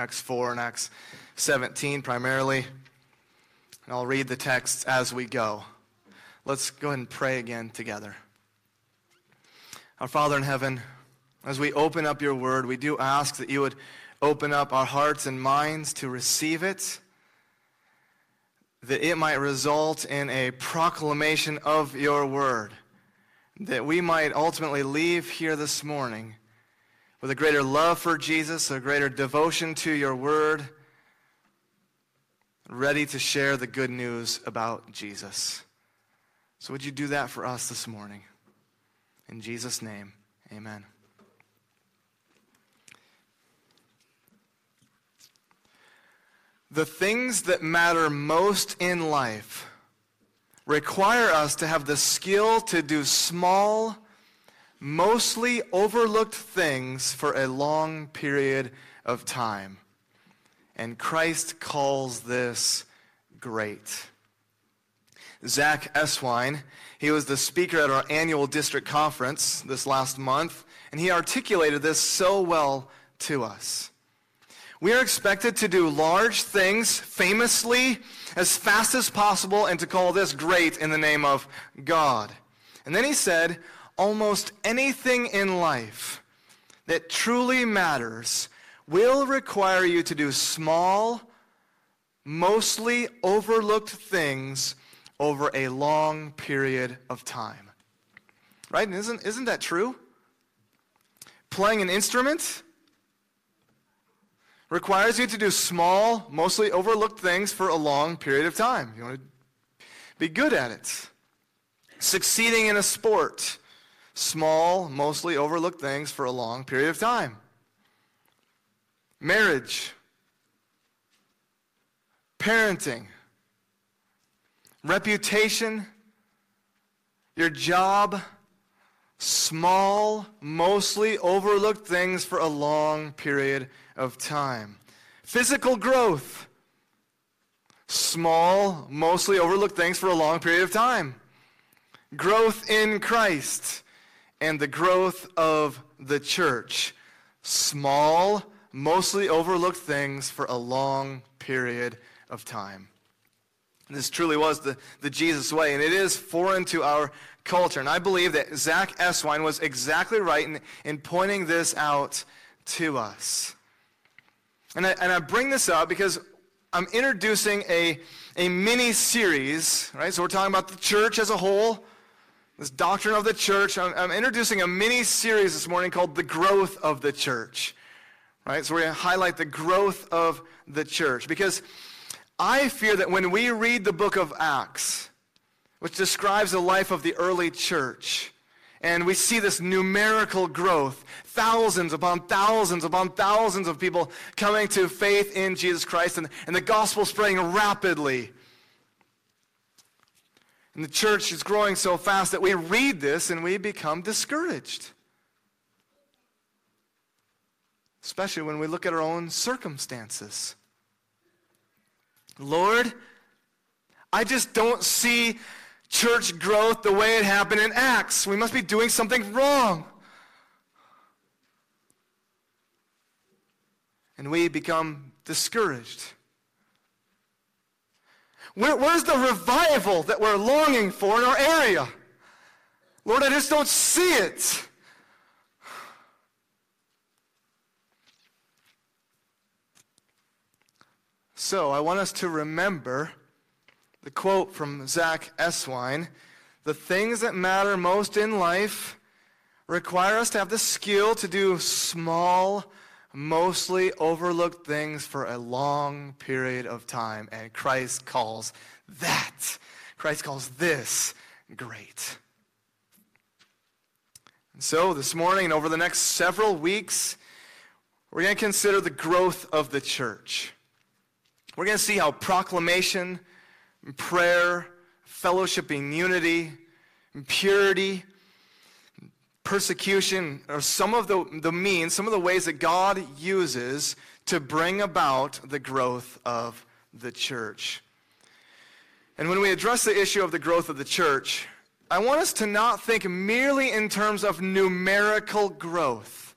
Acts 4 and Acts 17 primarily. And I'll read the texts as we go. Let's go ahead and pray again together. Our Father in heaven, as we open up your word, we do ask that you would open up our hearts and minds to receive it, that it might result in a proclamation of your word, that we might ultimately leave here this morning with a greater love for Jesus, a greater devotion to your word, ready to share the good news about Jesus. So, would you do that for us this morning? In Jesus' name, amen. The things that matter most in life require us to have the skill to do small, mostly overlooked things for a long period of time. And Christ calls this great. Zach Eswine, he was the speaker at our annual district conference this last month, and he articulated this so well to us. We are expected to do large things famously as fast as possible and to call this great in the name of God. And then he said, almost anything in life that truly matters will require you to do small, mostly overlooked things over a long period of time. Right? Isn't, isn't that true? Playing an instrument requires you to do small, mostly overlooked things for a long period of time. You want to be good at it. Succeeding in a sport small, mostly overlooked things for a long period of time. Marriage, parenting, reputation, your job, small, mostly overlooked things for a long period of time. Physical growth, small, mostly overlooked things for a long period of time. Growth in Christ, and the growth of the church. Small, mostly overlooked things for a long period of time. This truly was the, the Jesus way, and it is foreign to our culture. And I believe that Zach Eswine was exactly right in, in pointing this out to us. And I, and I bring this up because I'm introducing a, a mini series, right? So we're talking about the church as a whole, this doctrine of the church. I'm, I'm introducing a mini series this morning called The Growth of the Church. Right? So we're going to highlight the growth of the church because I fear that when we read the book of Acts, which describes the life of the early church, and we see this numerical growth, thousands upon thousands upon thousands of people coming to faith in Jesus Christ, and, and the gospel spreading rapidly and the church is growing so fast that we read this and we become discouraged. Especially when we look at our own circumstances. Lord, I just don't see church growth the way it happened in Acts. We must be doing something wrong. And we become discouraged. Where, where's the revival that we're longing for in our area? Lord, I just don't see it. So I want us to remember the quote from Zach Eswine The things that matter most in life require us to have the skill to do small, mostly overlooked things for a long period of time. And Christ calls that, Christ calls this great. And so this morning and over the next several weeks, we're going to consider the growth of the church. We're going to see how proclamation, prayer, fellowshipping unity, and purity, persecution are some of the, the means, some of the ways that God uses to bring about the growth of the church. And when we address the issue of the growth of the church, I want us to not think merely in terms of numerical growth,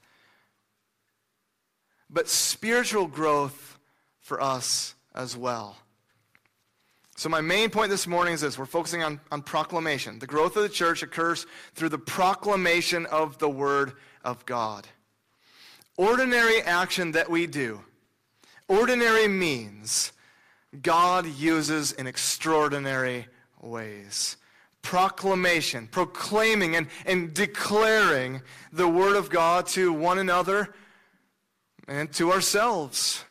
but spiritual growth for us as well. So, my main point this morning is this we're focusing on, on proclamation. The growth of the church occurs through the proclamation of the Word of God. Ordinary action that we do, ordinary means, God uses in extraordinary ways. Proclamation, proclaiming and, and declaring the Word of God to one another and to ourselves.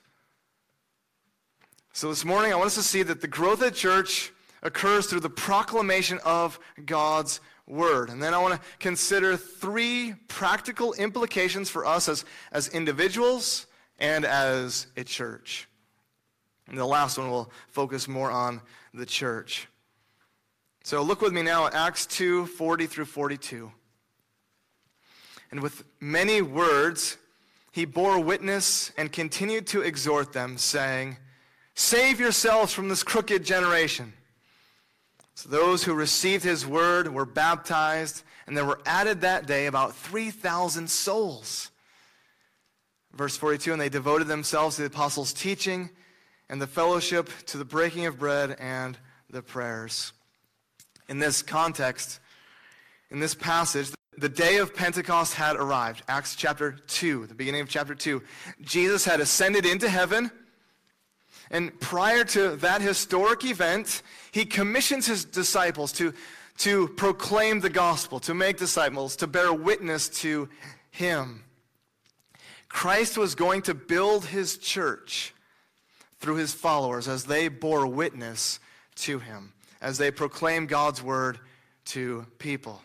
So this morning, I want us to see that the growth of the church occurs through the proclamation of God's word. And then I want to consider three practical implications for us as, as individuals and as a church. And the last one will focus more on the church. So look with me now at Acts 2 40 through 42. And with many words, he bore witness and continued to exhort them, saying, Save yourselves from this crooked generation. So those who received his word were baptized, and there were added that day about 3,000 souls. Verse 42 And they devoted themselves to the apostles' teaching and the fellowship, to the breaking of bread and the prayers. In this context, in this passage, the day of Pentecost had arrived. Acts chapter 2, the beginning of chapter 2. Jesus had ascended into heaven and prior to that historic event, he commissions his disciples to, to proclaim the gospel, to make disciples, to bear witness to him. Christ was going to build his church through his followers as they bore witness to him, as they proclaimed God's word to people.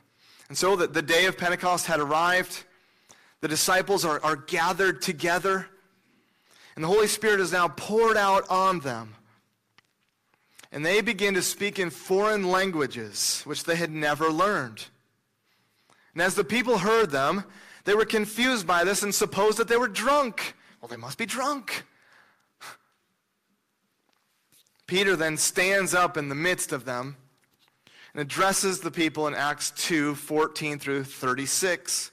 And so that the day of Pentecost had arrived. The disciples are, are gathered together and the Holy Spirit is now poured out on them. And they begin to speak in foreign languages, which they had never learned. And as the people heard them, they were confused by this and supposed that they were drunk. Well, they must be drunk. Peter then stands up in the midst of them and addresses the people in Acts 2 14 through 36.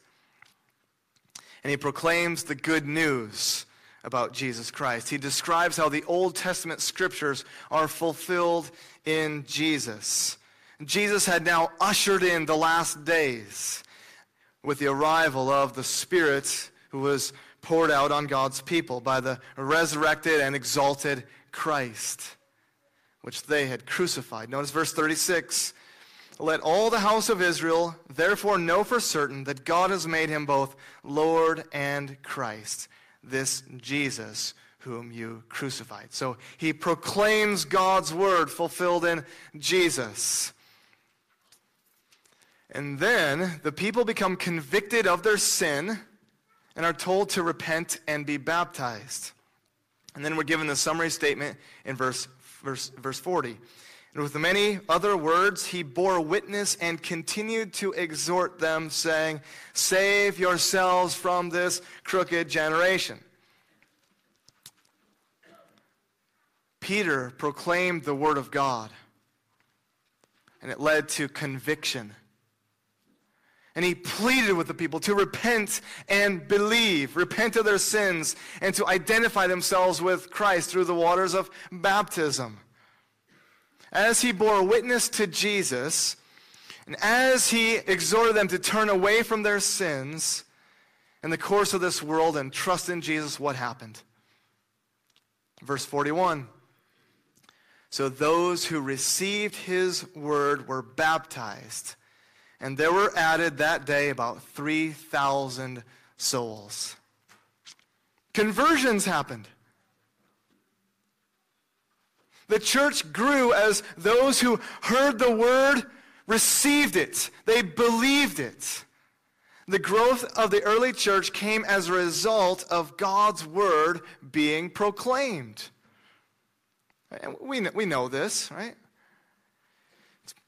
And he proclaims the good news about Jesus Christ. He describes how the Old Testament scriptures are fulfilled in Jesus. Jesus had now ushered in the last days with the arrival of the Spirit who was poured out on God's people by the resurrected and exalted Christ, which they had crucified. Notice verse 36. Let all the house of Israel therefore know for certain that God has made him both Lord and Christ this Jesus whom you crucified. So he proclaims God's word fulfilled in Jesus. And then the people become convicted of their sin and are told to repent and be baptized. And then we're given the summary statement in verse, verse, verse 40. And with many other words, he bore witness and continued to exhort them, saying, Save yourselves from this crooked generation. Peter proclaimed the word of God, and it led to conviction. And he pleaded with the people to repent and believe, repent of their sins, and to identify themselves with Christ through the waters of baptism as he bore witness to Jesus, and as he exhorted them to turn away from their sins in the course of this world and trust in Jesus, what happened? Verse 41. So those who received his word were baptized, and there were added that day about 3,000 souls. Conversions happened. The church grew as those who heard the word received it, they believed it. The growth of the early church came as a result of God's word being proclaimed. We know, we know this, right?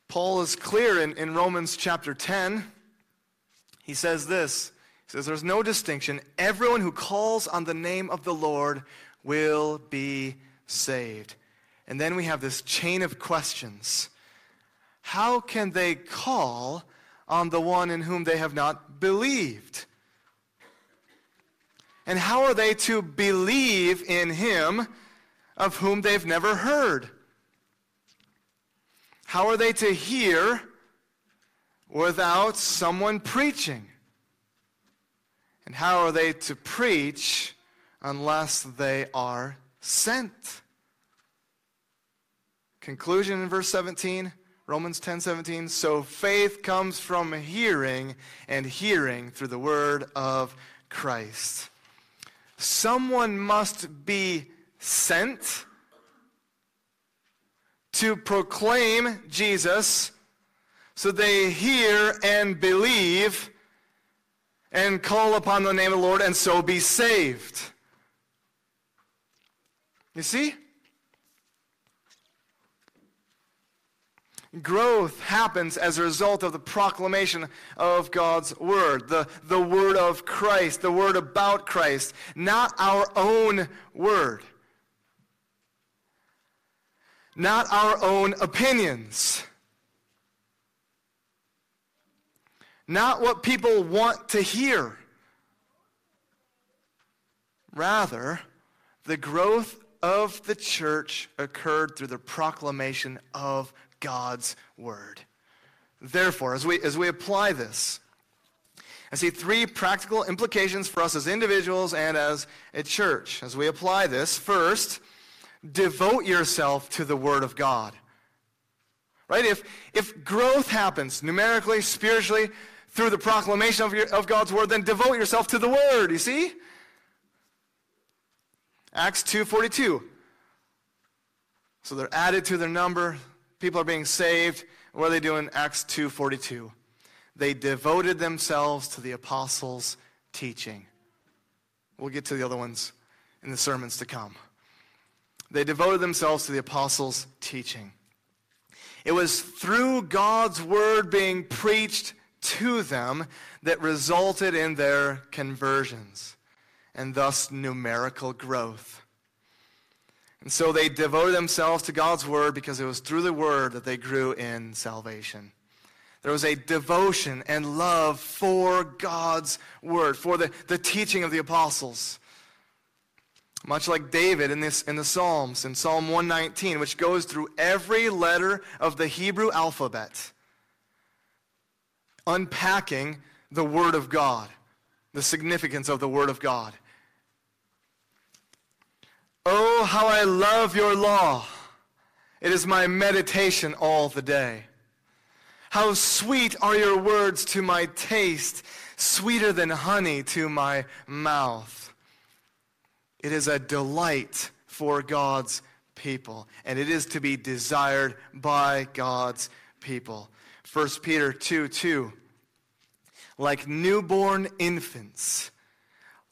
Paul is clear in, in Romans chapter 10. He says this He says, There's no distinction. Everyone who calls on the name of the Lord will be saved. And then we have this chain of questions. How can they call on the one in whom they have not believed? And how are they to believe in him of whom they've never heard? How are they to hear without someone preaching? And how are they to preach unless they are sent? Conclusion in verse 17, Romans 10 17. So faith comes from hearing, and hearing through the word of Christ. Someone must be sent to proclaim Jesus so they hear and believe and call upon the name of the Lord and so be saved. You see? Growth happens as a result of the proclamation of God's word, the, the word of Christ, the word about Christ, not our own word, not our own opinions, not what people want to hear. Rather, the growth of the church occurred through the proclamation of God's word. Therefore, as we, as we apply this, I see three practical implications for us as individuals and as a church. As we apply this, first, devote yourself to the word of God. Right? If, if growth happens numerically, spiritually, through the proclamation of, your, of God's word, then devote yourself to the word, you see? Acts 2.42. So they're added to their number, people are being saved. What are they doing? Acts 2:42. They devoted themselves to the apostles' teaching. We'll get to the other ones in the sermons to come. They devoted themselves to the apostles' teaching. It was through God's word being preached to them that resulted in their conversions and thus numerical growth. And so they devoted themselves to God's word because it was through the word that they grew in salvation. There was a devotion and love for God's word, for the, the teaching of the apostles. Much like David in, this, in the Psalms, in Psalm 119, which goes through every letter of the Hebrew alphabet, unpacking the Word of God, the significance of the Word of God. Oh, how I love your law. It is my meditation all the day. How sweet are your words to my taste, sweeter than honey to my mouth. It is a delight for God's people, and it is to be desired by God's people. 1 Peter 2 2. Like newborn infants,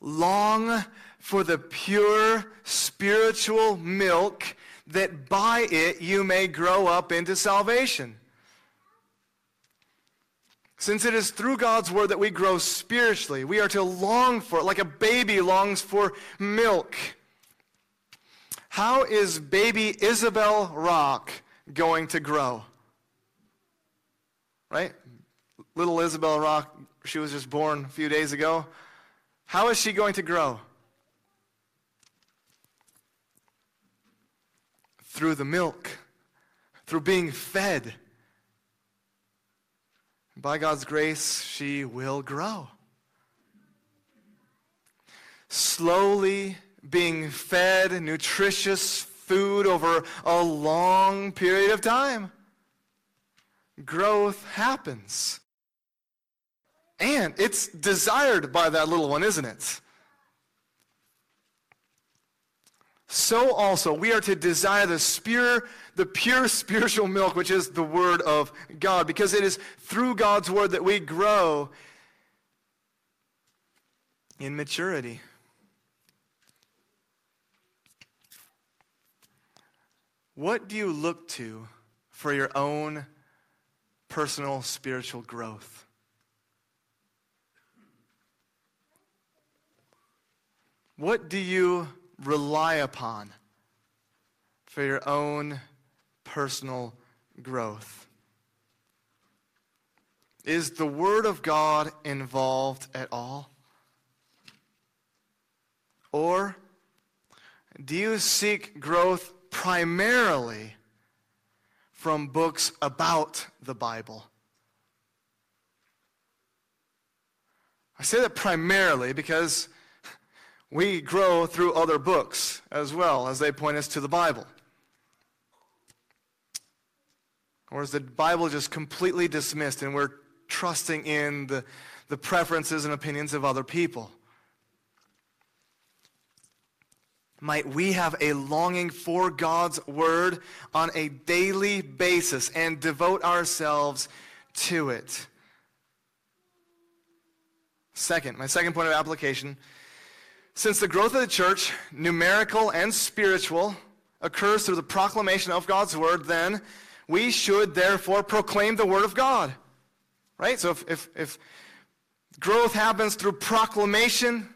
long for the pure spiritual milk, that by it you may grow up into salvation. Since it is through God's word that we grow spiritually, we are to long for it like a baby longs for milk. How is baby Isabel Rock going to grow? Right? Little Isabel Rock, she was just born a few days ago. How is she going to grow? Through the milk, through being fed. By God's grace, she will grow. Slowly being fed nutritious food over a long period of time, growth happens. And it's desired by that little one, isn't it? So also we are to desire the pure, the pure spiritual milk, which is the word of God, because it is through God's word that we grow in maturity. What do you look to for your own personal spiritual growth? What do you rely upon for your own personal growth? Is the Word of God involved at all? Or do you seek growth primarily from books about the Bible? I say that primarily because we grow through other books as well as they point us to the Bible. Or is the Bible just completely dismissed and we're trusting in the, the preferences and opinions of other people? Might we have a longing for God's word on a daily basis and devote ourselves to it. Second, my second point of application since the growth of the church, numerical and spiritual, occurs through the proclamation of God's word, then we should therefore proclaim the word of God. Right? So if, if, if growth happens through proclamation,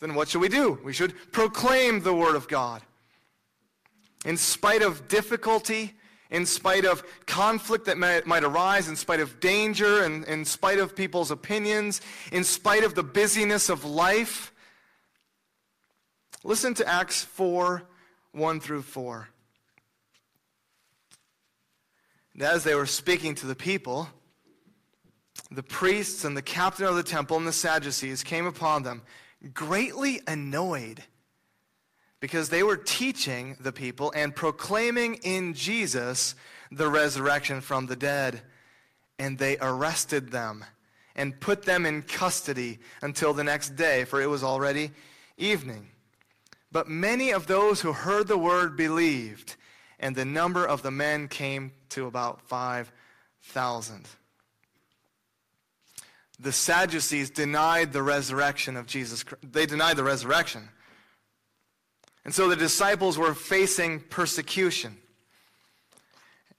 then what should we do? We should proclaim the word of God. In spite of difficulty, in spite of conflict that might, might arise, in spite of danger, and in spite of people's opinions, in spite of the busyness of life. Listen to Acts 4 1 through 4. And as they were speaking to the people, the priests and the captain of the temple and the Sadducees came upon them, greatly annoyed because they were teaching the people and proclaiming in Jesus the resurrection from the dead. And they arrested them and put them in custody until the next day, for it was already evening. But many of those who heard the word believed and the number of the men came to about 5,000. The Sadducees denied the resurrection of Jesus Christ. They denied the resurrection. And so the disciples were facing persecution.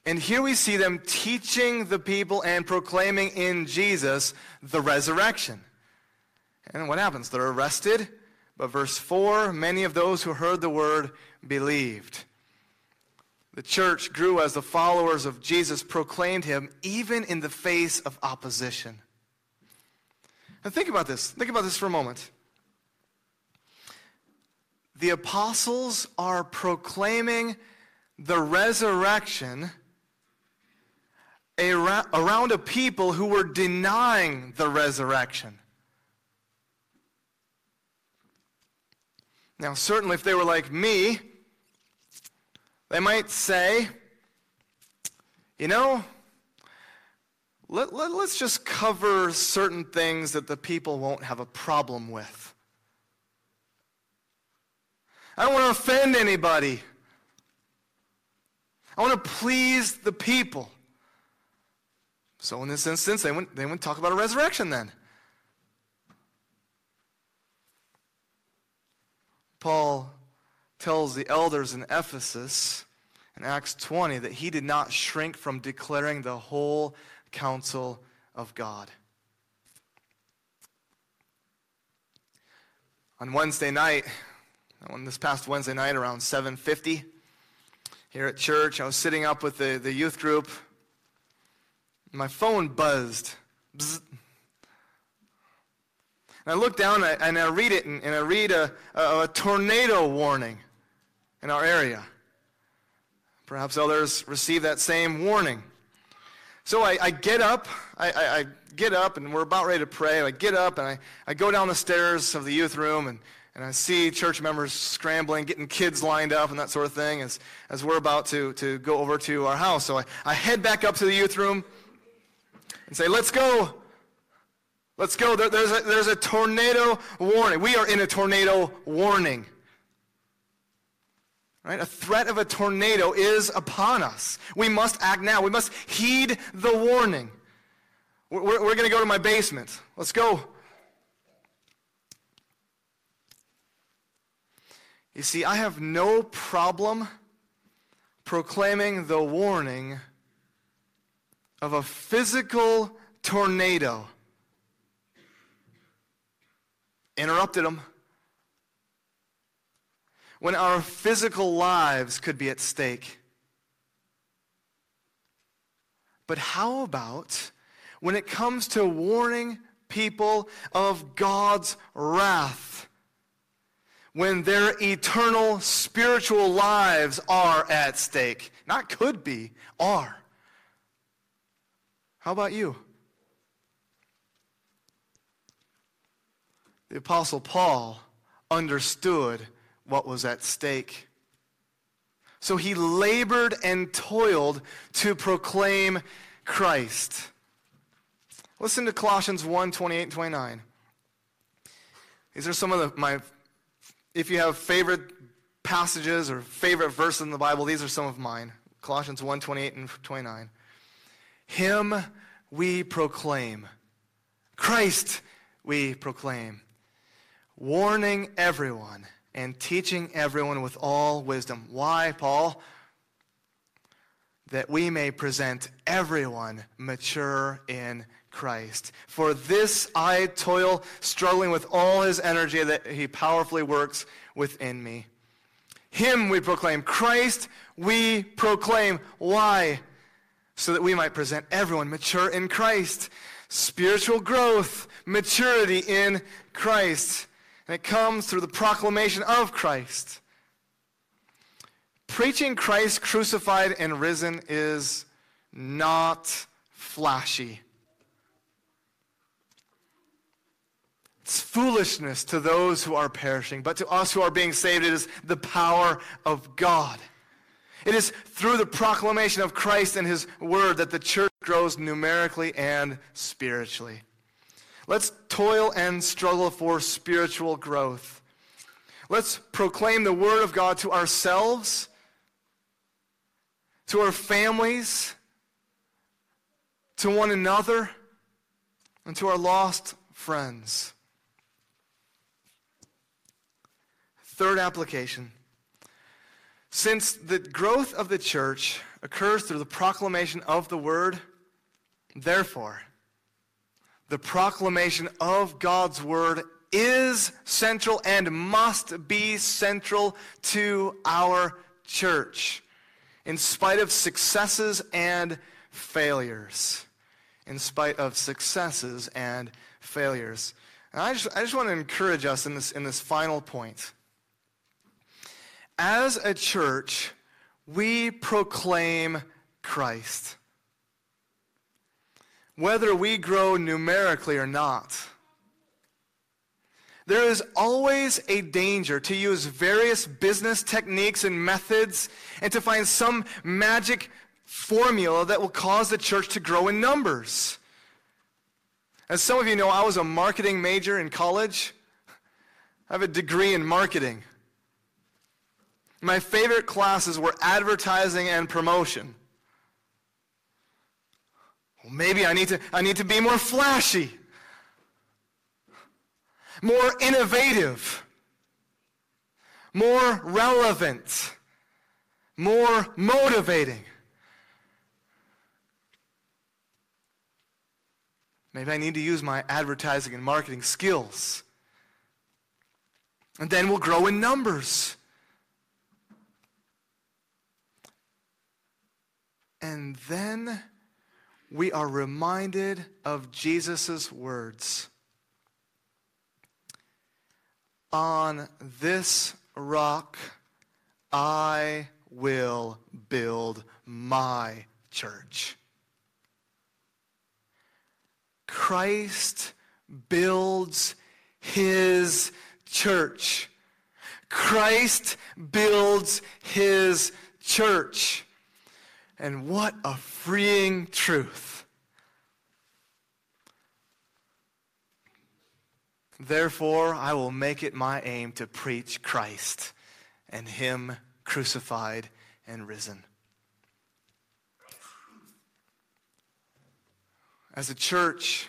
And here we see them teaching the people and proclaiming in Jesus the resurrection. And what happens? They're arrested. But verse 4 many of those who heard the word believed. The church grew as the followers of Jesus proclaimed him even in the face of opposition. And think about this. Think about this for a moment. The apostles are proclaiming the resurrection around a people who were denying the resurrection. Now, certainly, if they were like me, they might say, you know, let, let, us just cover certain things that the people won't have a problem with. I don't want to offend anybody. I want to please the people. So in this instance, they went, they went talk about a resurrection then. Paul tells the elders in Ephesus in Acts 20 that he did not shrink from declaring the whole counsel of God. On Wednesday night, on this past Wednesday night around 7:50 here at church, I was sitting up with the, the youth group. My phone buzzed. And I look down and I read it, and, I read a, a, tornado warning in our area. Perhaps others receive that same warning. So I, I get up, I, I, I, get up, and we're about ready to pray. I get up and I, I go down the stairs of the youth room, and, and I see church members scrambling, getting kids lined up, and that sort of thing as, as we're about to, to go over to our house. So I, I head back up to the youth room and say, Let's go. Let's go. There, there's, a, there's a tornado warning. We are in a tornado warning. Right? A threat of a tornado is upon us. We must act now. We must heed the warning. We're, we're going to go to my basement. Let's go. You see, I have no problem proclaiming the warning of a physical tornado interrupted them. When our physical lives could be at stake. But how about when it comes to warning people of God's wrath? when their eternal spiritual lives are at stake. Not could be, are. How about you? The Apostle Paul understood what was at stake. So he labored and toiled to proclaim Christ. Listen to Colossians 1 28 and 29. These are some of the, my, if you have favorite passages or favorite verses in the Bible, these are some of mine. Colossians 1 28 and 29. Him we proclaim, Christ we proclaim, warning everyone and teaching everyone with all wisdom. Why, Paul? That we may present everyone mature in Christ. For this I toil, struggling with all his energy that he powerfully works within me. Him we proclaim. Christ we proclaim. Why? So that we might present everyone mature in Christ. Spiritual growth, maturity in Christ. And it comes through the proclamation of Christ. Preaching Christ crucified and risen is not flashy. It's foolishness to those who are perishing, but to us who are being saved, it is the power of God. It is through the proclamation of Christ and His Word that the church grows numerically and spiritually. Let's toil and struggle for spiritual growth. Let's proclaim the Word of God to ourselves, to our families, to one another, and to our lost friends. Third application. Since the growth of the church occurs through the proclamation of the Word, therefore, the proclamation of God's word is central and must be central to our church, in spite of successes and failures. In spite of successes and failures. And I just, I just want to encourage us in this, in this final point. As a church, we proclaim Christ whether we grow numerically or not. There is always a danger to use various business techniques and methods and to find some magic formula that will cause the church to grow in numbers. As some of you know, I was a marketing major in college. I have a degree in marketing. My favorite classes were advertising and promotion. Well, maybe I need, to, I need to be more flashy, more innovative, more relevant, more motivating. Maybe I need to use my advertising and marketing skills. And then we'll grow in numbers. And then we are reminded of Jesus' words. On this rock I will build my church. Christ builds his church. Christ builds his church. And what a freeing truth. Therefore, I will make it my aim to preach Christ and Him crucified and risen. As a church,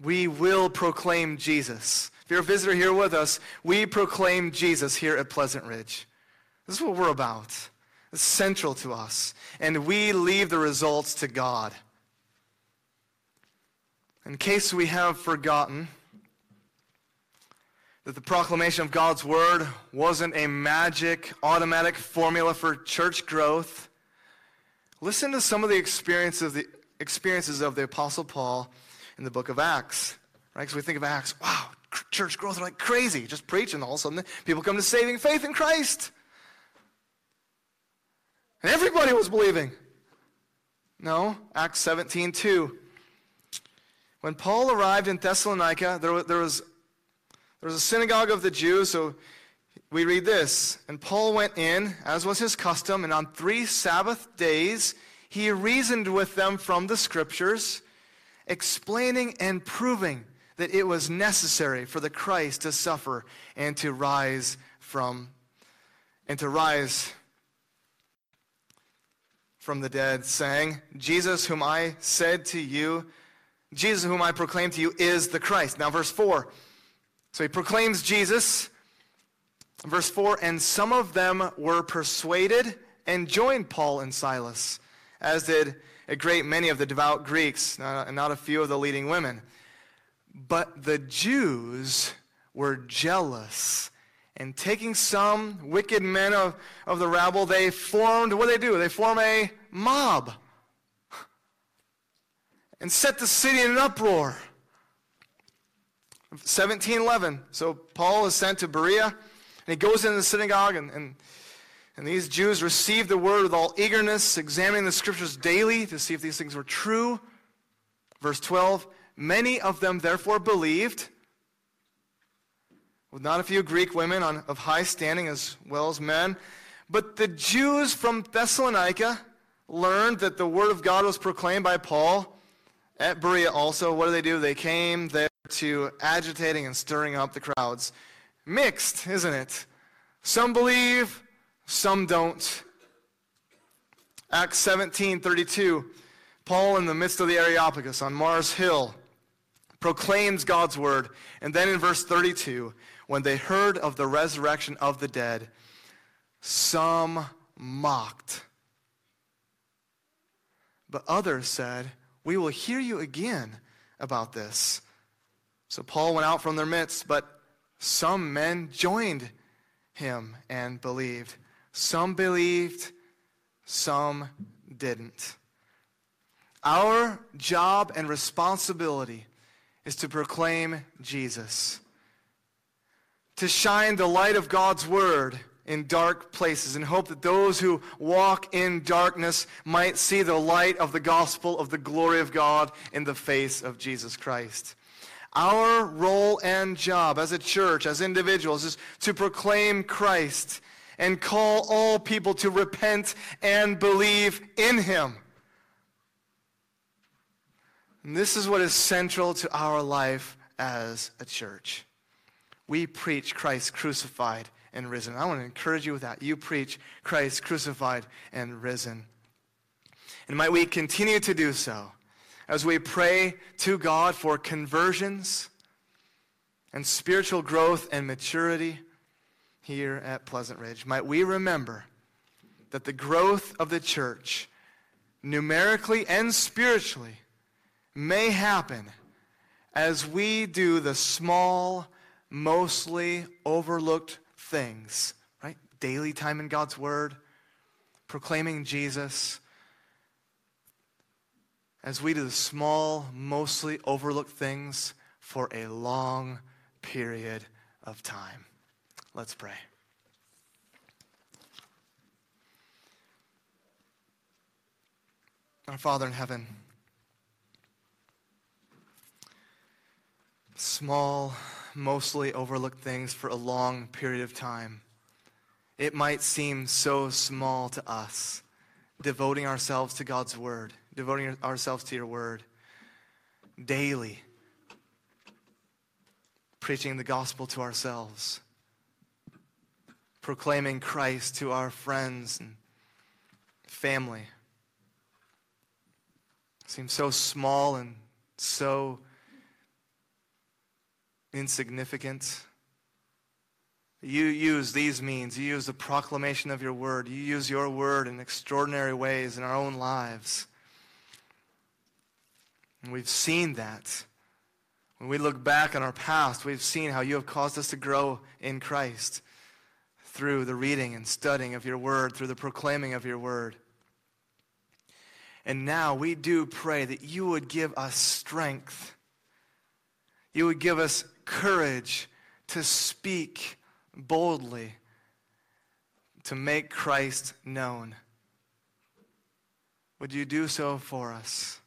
we will proclaim Jesus. If you're a visitor here with us, we proclaim Jesus here at Pleasant Ridge. This is what we're about central to us. And we leave the results to God. In case we have forgotten that the proclamation of God's word wasn't a magic, automatic formula for church growth, listen to some of the experiences of the, experiences of the Apostle Paul in the book of Acts. Right? Because we think of Acts, wow, church growth are like crazy, just preaching. All of a sudden, people come to saving faith in Christ. And everybody was believing. No, Acts 17 2. When Paul arrived in Thessalonica, there was, there was, there was a synagogue of the Jews, so we read this. And Paul went in, as was his custom, and on three Sabbath days he reasoned with them from the scriptures, explaining and proving that it was necessary for the Christ to suffer and to rise from and to rise from the dead, saying, Jesus, whom I said to you, Jesus, whom I proclaim to you, is the Christ. Now, verse 4. So he proclaims Jesus. Verse 4 And some of them were persuaded and joined Paul and Silas, as did a great many of the devout Greeks, and not a few of the leading women. But the Jews were jealous. And taking some wicked men of, of the rabble, they formed, what do they do? They form a mob and set the city in an uproar. 1711. So Paul is sent to Berea, and he goes into the synagogue, and, and, and these Jews received the word with all eagerness, examining the scriptures daily to see if these things were true. Verse 12 Many of them therefore believed, with not a few Greek women on, of high standing as well as men. But the Jews from Thessalonica learned that the word of God was proclaimed by Paul at Berea also. What do they do? They came there to agitating and stirring up the crowds. Mixed, isn't it? Some believe, some don't. Acts 17 32. Paul, in the midst of the Areopagus on Mars Hill, proclaims God's word. And then in verse 32, when they heard of the resurrection of the dead, some mocked. But others said, We will hear you again about this. So Paul went out from their midst, but some men joined him and believed. Some believed, some didn't. Our job and responsibility is to proclaim Jesus, to shine the light of God's word in dark places and hope that those who walk in darkness might see the light of the gospel of the glory of God in the face of Jesus Christ. Our role and job as a church, as individuals, is to proclaim Christ and call all people to repent and believe in him. And this is what is central to our life as a church. We preach Christ crucified and risen. I want to encourage you with that. You preach Christ crucified and risen. And might we continue to do so as we pray to God for conversions and spiritual growth and maturity here at Pleasant Ridge. Might we remember that the growth of the church, numerically and spiritually, may happen as we do the small, mostly overlooked things, right? Daily time in God's Word, proclaiming Jesus. As we do the small, mostly overlooked things for a long period of time. Let's pray. Our Father in heaven, small, mostly overlooked things for a long period of time. It might seem so small to us, devoting ourselves to God's Word, devoting ourselves to your Word daily, preaching the gospel to ourselves, proclaiming Christ to our friends and family. seems so small and so insignificant. You use these means. You use the proclamation of your word. You use your word in extraordinary ways in our own lives. And we've seen that. When we look back on our past, we've seen how you have caused us to grow in Christ through the reading and studying of your word, through the proclaiming of your word. And now we do pray that you would give us strength. You would give us courage to speak boldly, to make Christ known. Would you do so for us?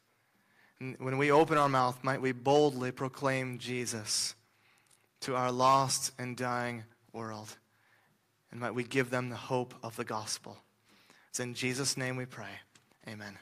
When we open our mouth, might we boldly proclaim Jesus to our lost and dying world. And might we give them the hope of the gospel. It's in Jesus' name we pray. Amen.